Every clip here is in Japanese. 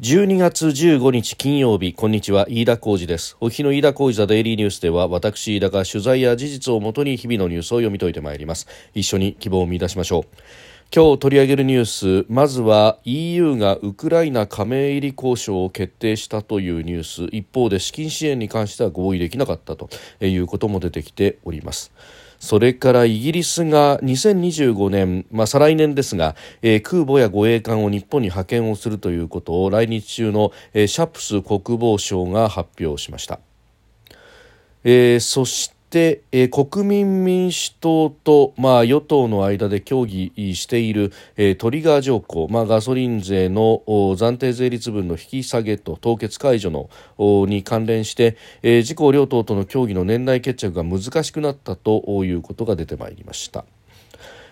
12月15日金曜日こんにちは飯田浩二です。お日の飯田浩二ザデイリーニュースでは私飯田が取材や事実をもとに日々のニュースを読み解いてまいります。一緒に希望を見出しましょう。今日取り上げるニュースまずは EU がウクライナ加盟入り交渉を決定したというニュース。一方で資金支援に関しては合意できなかったということも出てきております。それからイギリスが2025年、まあ、再来年ですが、えー、空母や護衛艦を日本に派遣をするということを来日中の、えー、シャプス国防相が発表しました。えー、そして、えー、国民民主党と、まあ、与党の間で協議している、えー、トリガー条項、まあ、ガソリン税の暫定税率分の引き下げと凍結解除のに関連して、えー、自公両党との協議の年内決着が難しくなったということが出てまいりました。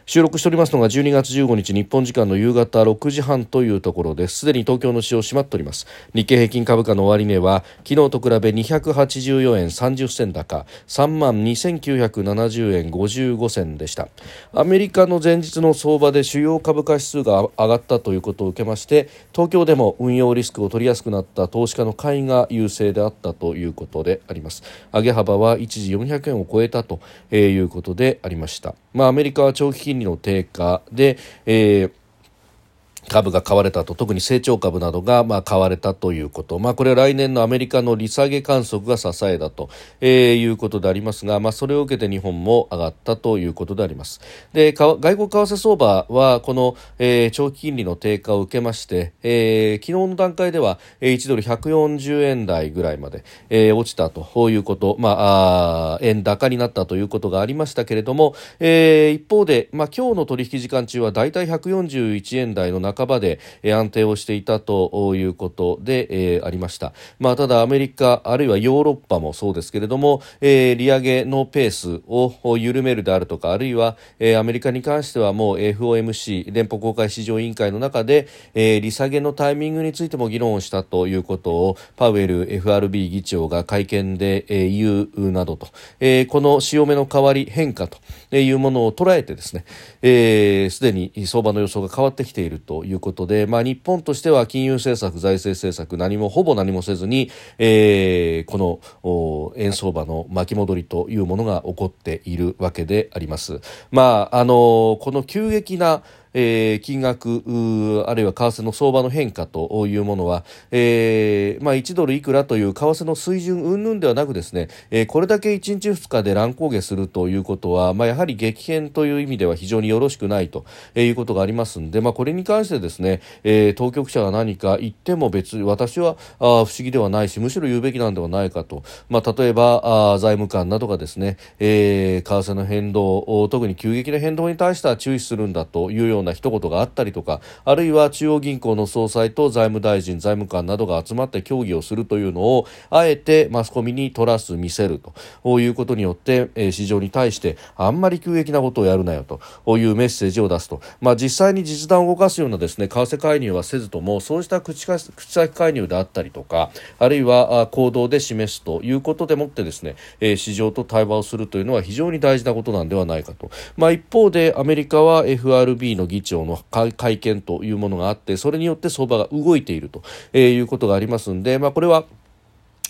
収録しておりますのが12月15日日本時間の夕方6時半というところです。すでに東京の市場閉まっております。日経平均株価の終値は昨日と比べ284円30銭高3万2970円55銭でした。アメリカの前日の相場で主要株価指数が上がったということを受けまして東京でも運用リスクを取りやすくなった投資家の買いが優勢であったということであります。上げ幅は一時400円を超えたということでありました。まあアメリカは長期金利の低下で、えー株が買われたと特に成長株などがまあ買われたということ、まあ、これは来年のアメリカの利下げ観測が支えだと、えー、いうことでありますが、まあ、それを受けて日本も上がったということであります。で外国為替相場はこの、えー、長期金利の低下を受けまして、えー、昨日の段階では1ドル140円台ぐらいまで、えー、落ちたということ、まあ、あ円高になったということがありましたけれども、えー、一方で、まあ、今日の取引時間中はだいたい141円台の中半ばで、安定をしていたということで、えー、ありました。まあ、ただアメリカあるいはヨーロッパもそうですけれども、えー、利上げのペースを緩めるであるとかあるいは、えー、アメリカに関してはもう FOMC 連邦公開市場委員会の中で、えー、利下げのタイミングについても議論をしたということをパウエル FRB 議長が会見で、えー、言うなどと、えー、この潮目の変わり変化というものを捉えてですねすで、に相場の予想が変わってきているということで、まあ、日本としては金融政策、財政政策何もほぼ何もせずに、えー、この円相場の巻き戻りというものが起こっているわけであります。まあ、あのこの急激なえー、金額あるいは為替の相場の変化というものは、えーまあ、1ドルいくらという為替の水準云々ではなくですね、えー、これだけ1日2日で乱高下するということは、まあ、やはり激変という意味では非常によろしくないということがありますので、まあ、これに関してですね、えー、当局者が何か言っても別に私はあ不思議ではないしむしろ言うべきなんではないかと、まあ、例えばあ財務官などがですね、えー、為替の変動特に急激な変動に対しては注意するんだというような一言があったりとかあるいは中央銀行の総裁と財務大臣財務官などが集まって協議をするというのをあえてマスコミに取らす見せると。いうことによって、えー、市場に対してあんまり急激なことをやるなよと。いうメッセージを出すと、まあ、実際に実弾を動かすようなですね為替介入はせずともそうした口口先介入であったりとかあるいは行動で示すということでもってですね、えー、市場と対話をするというのは非常に大事なことなんではないかと、まあ、一方でアメリカは FRB の議長の会見というものがあってそれによって相場が動いているということがありますので、まあ、これは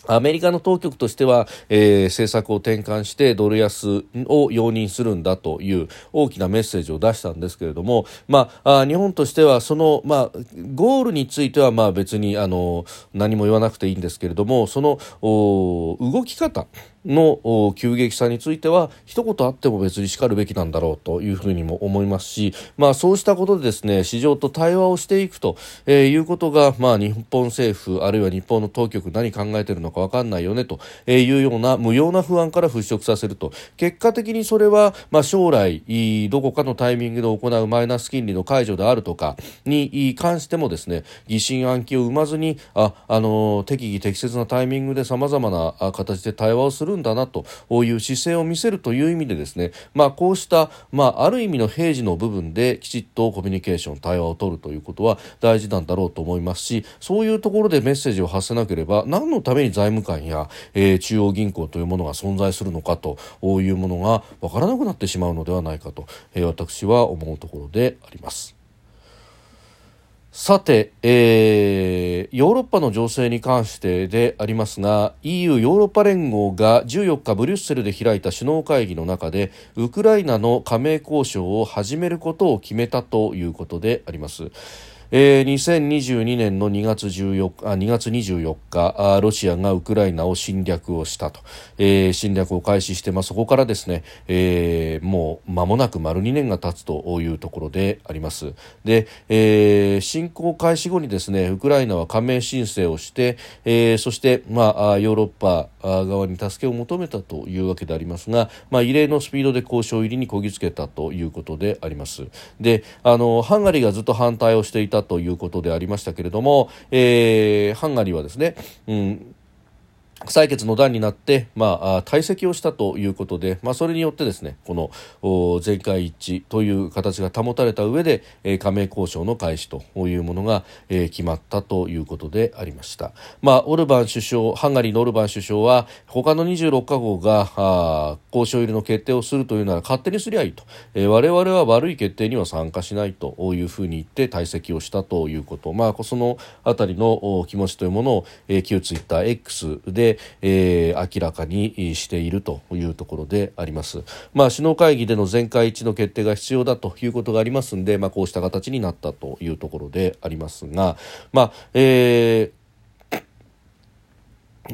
アメリカの当局としては、えー、政策を転換してドル安を容認するんだという大きなメッセージを出したんですけれども、まあ、あ日本としてはその、まあ、ゴールについてはまあ別にあの何も言わなくていいんですけれどもその動き方の急激さについては一言あっても別にしかるべきなんだろうというふうにも思いますし、まあ、そうしたことでですね市場と対話をしていくと、えー、いうことが、まあ、日本政府あるいは日本の当局何考えているのか分かんないよねというような無用な不安から払拭させると。結果的にそれは、まあ、将来どこかのタイミングで行うマイナス金利の解除であるとかに関してもですね疑心暗鬼を生まずにああの適宜適切なタイミングでさまざまな形で対話をするんだなという姿勢を見せるという意味でですね、まあ、こうした、まあ、ある意味の平時の部分できちっとコミュニケーション対話を取るということは大事なんだろうと思いますしそういうところでメッセージを発せなければ何のために財務官や、えー、中央銀行というものが存在するのかというものが分からなくなってしまうのではないかと、えー、私は思うところであります。さて、えー、ヨーロッパの情勢に関してでありますが EU= ヨーロッパ連合が14日ブリュッセルで開いた首脳会議の中でウクライナの加盟交渉を始めることを決めたということであります。えー、2022年の2月14日あ2月24日あロシアがウクライナを侵略をしたと、えー、侵略を開始して、まあ、そこからですね、えー、もう間もなく丸2年が経つというところであります。で、えー、侵攻開始後にですねウクライナは加盟申請をして、えー、そして、まあ、ヨーロッパ側に助けを求めたというわけでありますが、まあ、異例のスピードで交渉入りにこぎつけたということであります。であのハンガリーがずっと反対をしていたということでありましたけれども、えー、ハンガリーはですね、うん採決の段になって、まあ、退席をしたということで、まあ、それによってですねこの全会一致という形が保たれた上で、えー、加盟交渉の開始というものが、えー、決まったということでありました、まあ、オルバン首相ハンガリーのオルバン首相は他の26カ国が交渉入りの決定をするというなら勝手にすりゃいいと、えー、我々は悪い決定には参加しないというふうに言って退席をしたということ、まあ、そのあたりの気持ちというものを、えー、旧ツイッター X でえー、明らかにしているというところであります。まあ、首脳会議での全会一致の決定が必要だということがありますので、まあ、こうした形になったというところでありますが、まあ、えー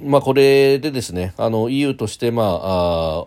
まあ、これでですね、あの EU として、まあ、あ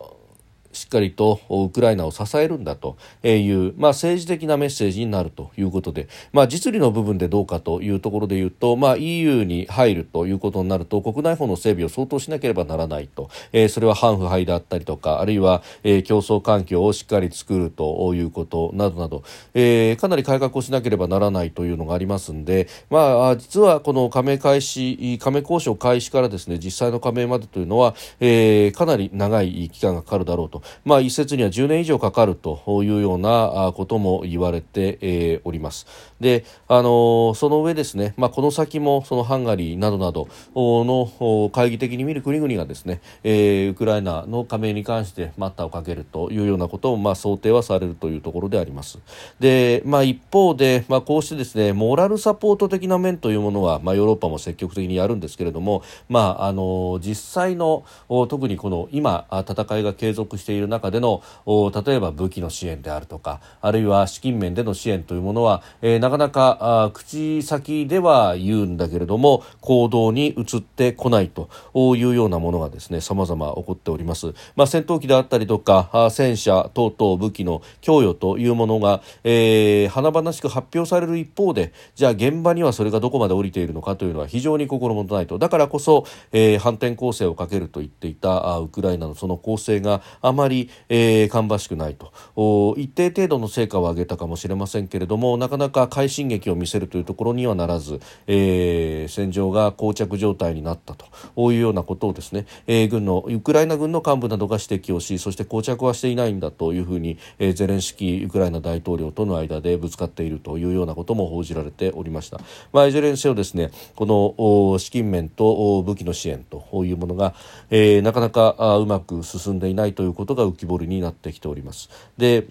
しっかりとウクライナを支えるんだという、まあ、政治的なメッセージになるということで、まあ、実利の部分でどうかというところで言うと、まあ、EU に入るということになると国内法の整備を相当しなければならないと、えー、それは反腐敗であったりとかあるいは、えー、競争環境をしっかり作るということなどなど、えー、かなり改革をしなければならないというのがありますんで、まあ、実はこの加盟開始加盟交渉開始からですね実際の加盟までというのは、えー、かなり長い期間がかかるだろうと。まあ、一説には10年以上かかるというようなことも言われて、え、おります。で、あのその上ですね、まあ、この先もそのハンガリーなどなどの懐疑的に見る国々がですね、えー、ウクライナの加盟に関して待ったをかけるというようなことを、まあ、想定はされるというところであります。で、まあ、一方で、まあ、こうしてですね、モラルサポート的な面というものは、まあ、ヨーロッパも積極的にやるんですけれども、まあ、あの実際の特にこの今戦いが継続しているいる中での例えば武器の支援であるとかあるいは資金面での支援というものは、えー、なかなか口先では言うんだけれども行動に移ってこないというようなものがですね様々起こっております、まあ、戦闘機であったりとか戦車等々武器の供与というものが、えー、華々しく発表される一方でじゃあ現場にはそれがどこまで降りているのかというのは非常に心もとないと。だからこそ、えー、反転攻勢をかけると言っていたウクライナのその攻勢があまり、りえー、芳しくないと一定程度の成果を上げたかもしれませんけれどもなかなか快進撃を見せるというところにはならず、えー、戦場が膠着状態になったというようなことをですね、えー、軍のウクライナ軍の幹部などが指摘をしそして膠着はしていないんだというふうに、えー、ゼレンスキーウクライナ大統領との間でぶつかっているというようなことも報じられておりました。まあ、いずれにせよですねこの資金面と武器の支援というものが、えー、なかなかうまく進んでいないということが浮き彫りになってきております。で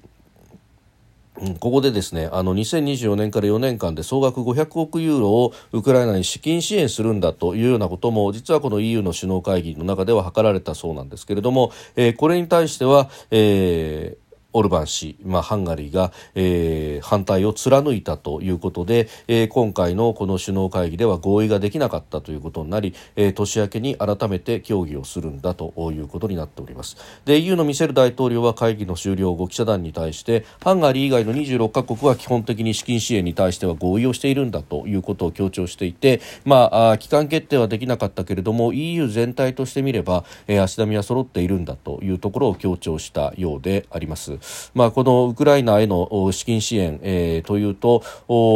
ここでですね、あの2024年から4年間で総額500億ユーロをウクライナに資金支援するんだというようなことも実はこの EU の首脳会議の中では図られたそうなんですけれども、えー、これに対しては、えーオルバン氏、まあ、ハンガリーが、えー、反対を貫いたということで、えー、今回のこの首脳会議では合意ができなかったということになり、えー、年明けに改めて協議をするんだということになっておりますで EU のミシェル大統領は会議の終了後記者団に対してハンガリー以外の26カ国は基本的に資金支援に対しては合意をしているんだということを強調していて、まあ、期間決定はできなかったけれども EU 全体としてみれば、えー、足並みは揃っているんだというところを強調したようであります。まあ、このウクライナへの資金支援、えー、というと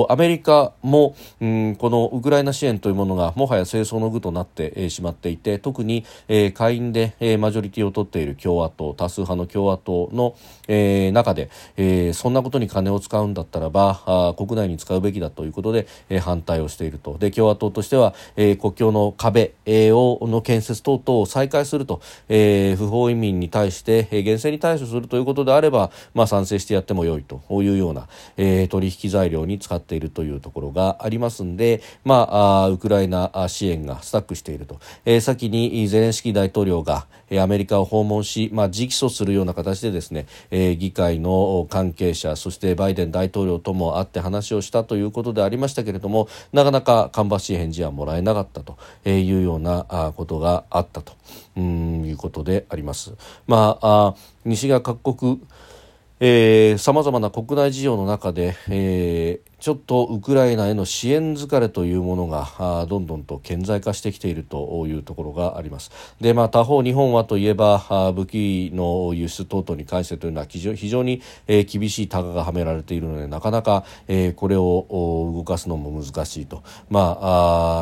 アメリカも、うん、このウクライナ支援というものがもはや清掃の具となって、えー、しまっていて特に、えー、下院で、えー、マジョリティを取っている共和党多数派の共和党の、えー、中で、えー、そんなことに金を使うんだったらばあ国内に使うべきだということで、えー、反対をしていると。で共和党としては、えー、国境の壁、えー、をの建設等々を再開すると、えー、不法移民に対して、えー、厳正に対処するということであればは、まあ、賛成してやってもよいというような、えー、取引材料に使っているというところがありますんで、まあ、ウクライナ支援がスタックしていると、えー、先にゼレンスキー大統領がアメリカを訪問し、まあ、直訴するような形でですね、えー、議会の関係者そしてバイデン大統領とも会って話をしたということでありましたけれどもなかなか芳しい返事はもらえなかったというようなことがあったということであります。まあ、西側各国さまざまな国内事情の中で、えー、ちょっとウクライナへの支援疲れというものがどんどんと顕在化してきているというところがあります。で、まあ、他方日本はといえば武器の輸出等々に関してというのは非常に厳しいタガがはめられているのでなかなかこれを動かすのも難しいと、ま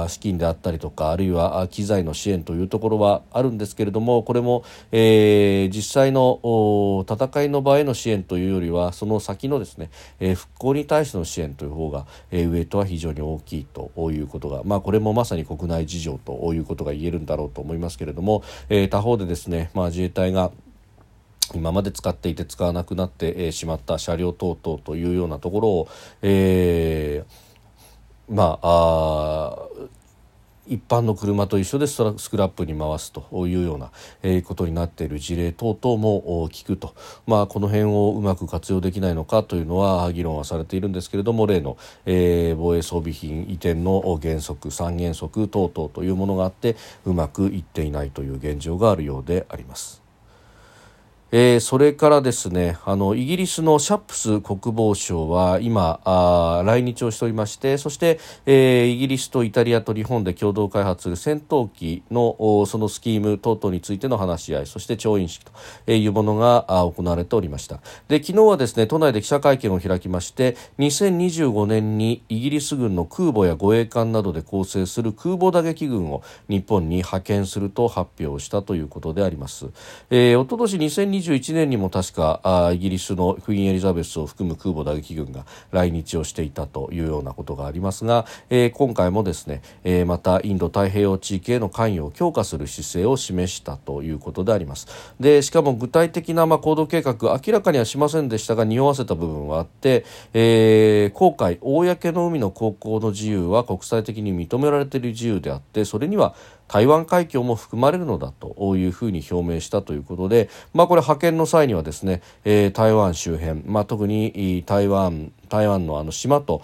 あ、資金であったりとかあるいは機材の支援というところはあるんですけれどもこれも、えー、実際の戦いの場への支援というよりはその先のですね、復興に対しての支援といういう方が、えー、ウエイトは非常に大きいということが、まあ、これもまさに国内事情ということが言えるんだろうと思いますけれども、えー、他方でですね、まあ、自衛隊が今まで使っていて使わなくなって、しまった車両等々というようなところを、えー、まああ一般の車と一緒でスクラップに回すというような、えー、ことになっている事例等々も聞くと、まあ、この辺をうまく活用できないのかというのは議論はされているんですけれども例の、えー、防衛装備品移転の原則三原則等々というものがあってうまくいっていないという現状があるようであります。えー、それからですねあのイギリスのシャップス国防相は今あ来日をしておりましてそして、えー、イギリスとイタリアと日本で共同開発する戦闘機のそのスキーム等々についての話し合いそして調印式というものが行われておりました。で昨日はですね都内で記者会見を開きまして2025年にイギリス軍の空母や護衛艦などで構成する空母打撃群を日本に派遣すると発表したということであります、えー、おととし2021年にも確かあイギリスのクイーン・エリザベスを含む空母打撃群が来日をしていたというようなことがありますが、えー、今回もですね、えー、またインド太平洋地域への関与を強化する姿勢を示したということであります。でしかも具体的なまあ行動計画明らかにはしませんでしたが匂わせた部分はあって、えー、航海公の海の航行の自由は国際的に認められている自由であってそれには台湾海峡も含まれるのだというふうに表明したということで、まあ、これ派遣の際にはですね、えー、台湾周辺、まあ、特に台湾台湾のあの島と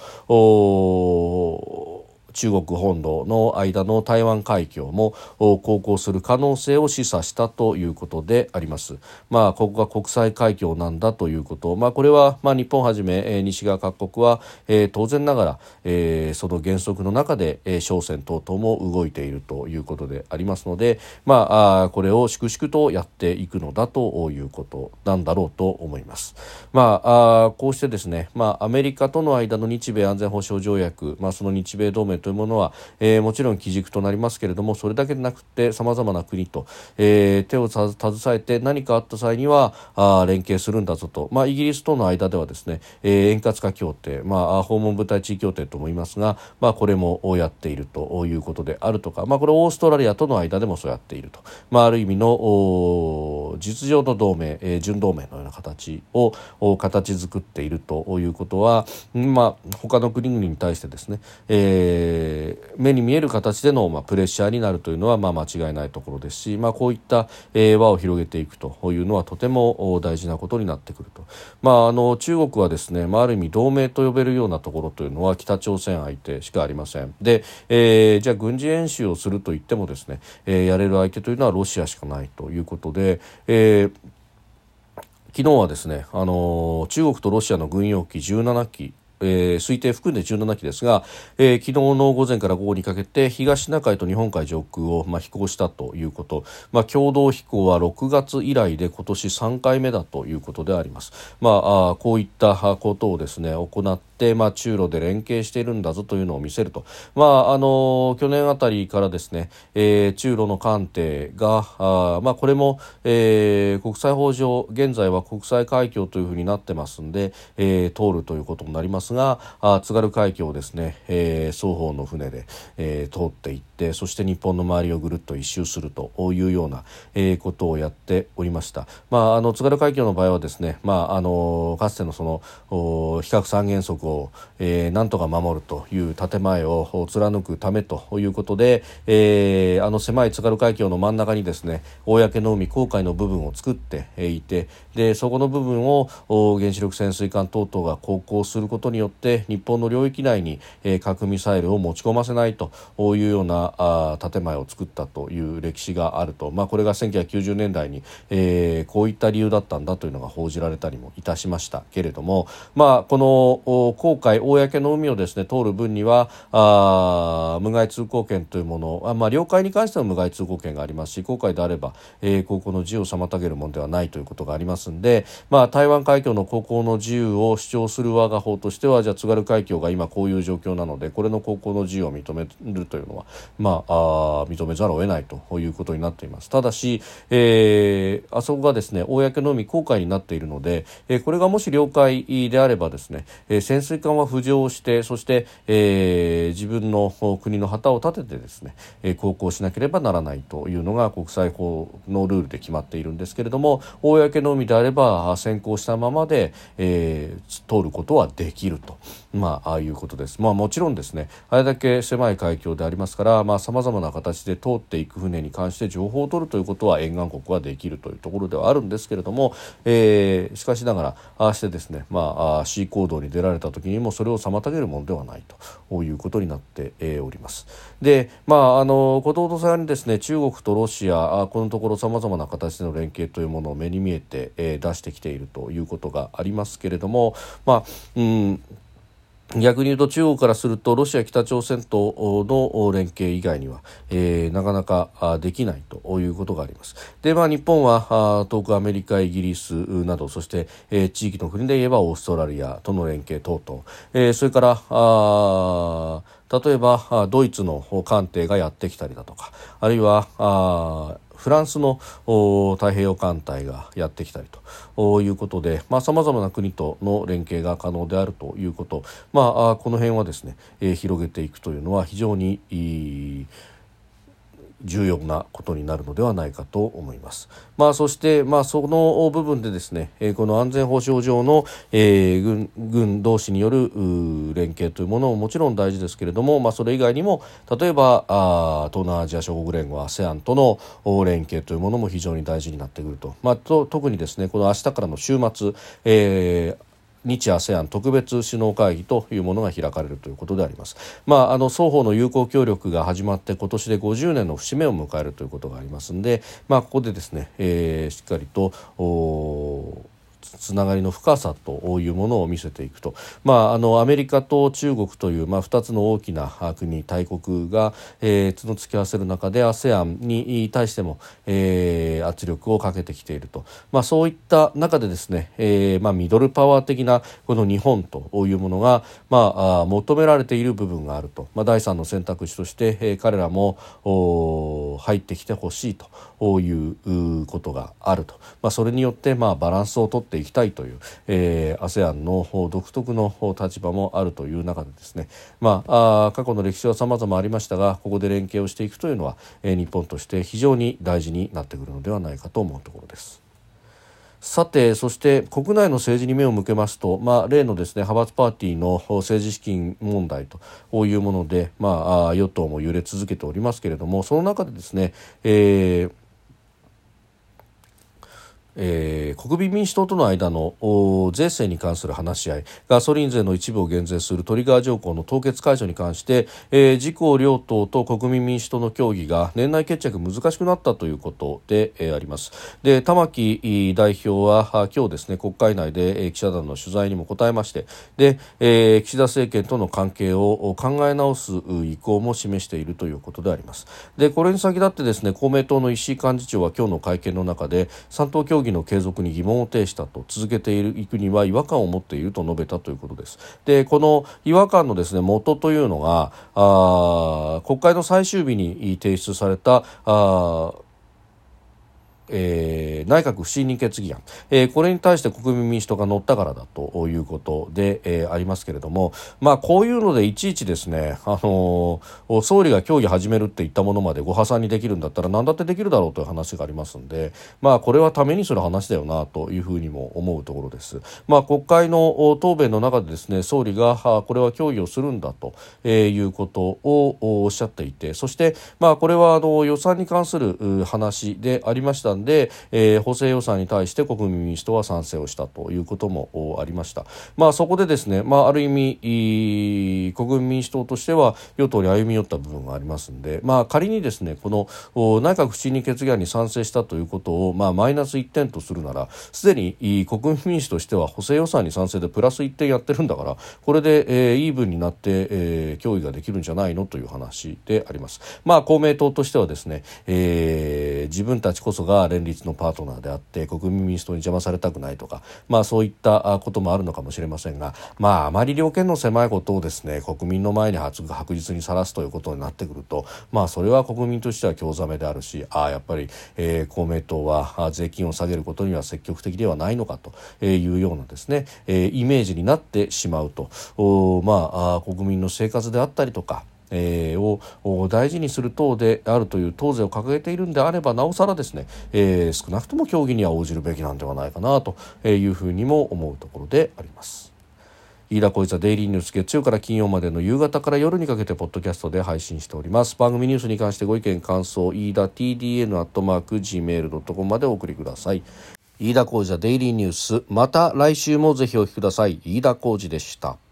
中国本土の間の台湾海峡も航行する可能性を示唆したということであります。まあ、ここが国際海峡なんだということ、まあ、これは、まあ、日本はじめ、西側各国は、えー、当然ながら、えー、その原則の中で、えー、商船等々も動いているということでありますので、まあ、あこれを粛々とやっていくのだということなんだろうと思います。まあ、あこうしてですね、まあ、アメリカとの間の日米安全保障条約、まあ、その日米同盟というものは、えー、もちろん基軸となりますけれどもそれだけでなくてさまざまな国と、えー、手を携えて何かあった際にはあ連携するんだぞと、まあ、イギリスとの間ではですね、えー、円滑化協定、まあ、訪問部隊地位協定とも言いますが、まあ、これもやっているということであるとか、まあ、これオーストラリアとの間でもそうやっていると、まあ、ある意味の実情の同盟、えー、準同盟のような形を形作っているということは、まあ、他の国々に対してですね、えー目に見える形での、まあ、プレッシャーになるというのは、まあ、間違いないところですし、まあ、こういった、えー、輪を広げていくというのはとても大事なことになってくると、まあ、あの中国はですね、まあ、ある意味同盟と呼べるようなところというのは北朝鮮相手しかありません。で、えー、じゃあ軍事演習をするといってもですね、えー、やれる相手というのはロシアしかないということで、えー昨日はですね、あの中国とロシアの軍用機17機えー、推定含んで17機ですが、えー、昨日の午前から午後にかけて東シナ海と日本海上空を、まあ、飛行したということ、まあ、共同飛行は6月以来で今年3回目だということであります。まあ、あこういったことをですね行って、まあ、中ロで連携しているんだぞというのを見せると、まあ、あの去年あたりからですね、えー、中ロの艦艇があ、まあ、これも、えー、国際法上現在は国際海峡というふうになってますんで、えー、通るということになりますがあ津軽海峡をですね、えー、双方の船で、えー、通っていってそして日本の周りをぐるっと一周するというような、えー、ことをやっておりました。まあ、あの津軽海峡の場合はですね、まあ、あのかつてのその比較三原則を、えー、なんとか守るという建前を貫くためということで、えー、あの狭い津軽海峡の真ん中にですね公の海航海の部分を作っていてでそこの部分を原子力潜水艦等々が航行することによって日本の領域内に、核ミサイルを持ち込ませないというようなあ建前を作ったという歴史があると、まあ、これが1990年代に、こういった理由だったんだというのが報じられたりもいたしました。けれども、まあ、この航海公の海をですね通る分にはあ無害通行権というものあ、まあ、領海に関しては無害通行権がありますし航海であれば、えー、航行の自由を妨げるものではないということがありますので、まあ、台湾海峡の航行の自由を主張する我が方としてはじゃあ津軽海峡が今こういう状況なのでこれの航行の自由を認めるというのは、まあ、あ認めざるを得ないということになっています。ただし、えー、あそこがですね公の海航海になっているので、えー、これがもし領海であればですね、えー、潜水艦は浮上してそして、えー、自分の国の旗を立ててですね、えー、航行しなければならないというのが国際法のルールで決まっているんですけれども公の海であれば先行したままで、えー、通ることはできる。と。まあ、ああいうことです。まあ、もちろんですね、あれだけ狭い海峡でありますから、まあ、様々な形で通っていく船に関して情報を取るということは沿岸国はできるというところではあるんですけれども、えー、しかしながら、ああしてですね、まあ、C 行動に出られた時にもそれを妨げるものではないということになって、おります。で、まあ、あの、後藤さんにですね、中国とロシア、このところ様々な形での連携というものを目に見えて、えー、出してきているということがありますけれども、まあ、うん、逆に言うと中国からするとロシア、北朝鮮との連携以外には、えー、なかなかできないということがあります。で、まあ、日本は遠くアメリカ、イギリスなどそして、えー、地域の国で言えばオーストラリアとの連携等々、えー、それからあ例えばドイツの艦艇がやってきたりだとかあるいはあフランスの太平洋艦隊がやってきたりということでさまざ、まな国との連携が可能であるということ、まあ、この辺はですね、えー、広げていくというのは非常にいい重要なことになるのではないかと思います。まあ、そして、まあ、その部分でですね、え、この安全保障上の、えー、軍軍同士による連携というものももちろん大事ですけれども、まあ、それ以外にも例えばあ東南アジア諸国連合 ASEAN との連携というものも非常に大事になってくると、まあ、と特にですねこの明日からの週末、えー日 ASEAN 特別首脳会議というものが開かれるということであります。まあ、あの双方の友好協力が始まって今年で50年の節目を迎えるということがありますので、まあ、ここでですね、えー、しっかりとつながりの深さというものを見せていくと、まあ、あのアメリカと中国という、まあ、2つの大きな国大国が、えー、角突き合わせる中で ASEAN に対しても、えー、圧力をかけてきていると、まあ、そういった中でですね、えーまあ、ミドルパワー的なこの日本というものが、まあ、求められている部分があると、まあ、第三の選択肢として、えー、彼らも入ってきてほしいということがあると、まあ、それによって、まあ、バランスをとってていきたいという、えー、ASEAN の独特の立場もあるという中でですね、まあ、あ過去の歴史は様々ありましたがここで連携をしていくというのは、えー、日本として非常に大事になってくるのではないかと思うところです。さて、そして国内の政治に目を向けますと、まあ、例のですね、派閥パーティーの政治資金問題というもので、まあ、与党も揺れ続けておりますけれども、その中でですね、えーえー、国民民主党との間の税制に関する話し合いガソリン税の一部を減税するトリガー条項の凍結解除に関して、えー、自公両党と国民民主党の協議が年内決着難しくなったということで、えー、あります。で玉木代表は今日ですね国会内で、えー、記者団の取材にも答えましてで、えー、岸田政権との関係を考え直す意向も示しているということであります。でこれに先立ってですね公明党の石井幹事長は今日の会見の中で3党協議議の継続に疑問を呈したと続けていくには違和感を持っていると述べたということです。でこの違和感のですね元というのがあ国会の最終日に提出されたあえー、内閣不信任決議案、えー、これに対して国民民主党が乗ったからだということで、えー、ありますけれども、まあ、こういうのでいちいちですね、あのー、総理が協議始めるって言ったものまでご破産にできるんだったら何だってできるだろうという話がありますんで、まあ、これはためにする話だよなというふうにも思うところです。まあ、国会の答弁の中でですね総理がこれは協議をするんだと、えー、いうことをおっしゃっていてそして、まあ、これはあの予算に関する話でありましたんで、えー、補正予算に対して国民民主党は賛成をしたということもありました。まあ、そこでですね、まあ、ある意味国民民主党としては与党に歩み寄った部分がありますんで、まあ、仮にですねこの内閣不信任決議案に賛成したということを、まあ、マイナス1点とするならすでに国民民主としては補正予算に賛成でプラス1点やってるんだからこれで、えー、イーブンになって、えー、協議ができるんじゃないのという話であります。まあ、公明党としてはですね、えー、自分たちこそが連立のパートナーであって国民民主党に邪魔されたくないとか、まあ、そういったこともあるのかもしれませんが、まあ、あまり両権の狭いことをですね国民の前に白日にさらすということになってくると、まあ、それは国民としては興ざめであるしあやっぱり、えー、公明党は税金を下げることには積極的ではないのかというようなですね、えー、イメージになってしまうとまあ、国民の生活であったりとかえー、を大事にする党であるという党勢を掲げているんであればなおさらですね、えー、少なくとも協議には応じるべきなんではないかなというふうにも思うところであります。飯田浩一はデイリーニュース月曜から金曜までの夕方から夜にかけてポッドキャストで配信しております。番組ニュースに関してご意見感想飯田 TDN アットマーク Gmail.com までお送りください。飯田浩二はデイリーニュース。また来週もぜひお聞きください。飯田浩二でした。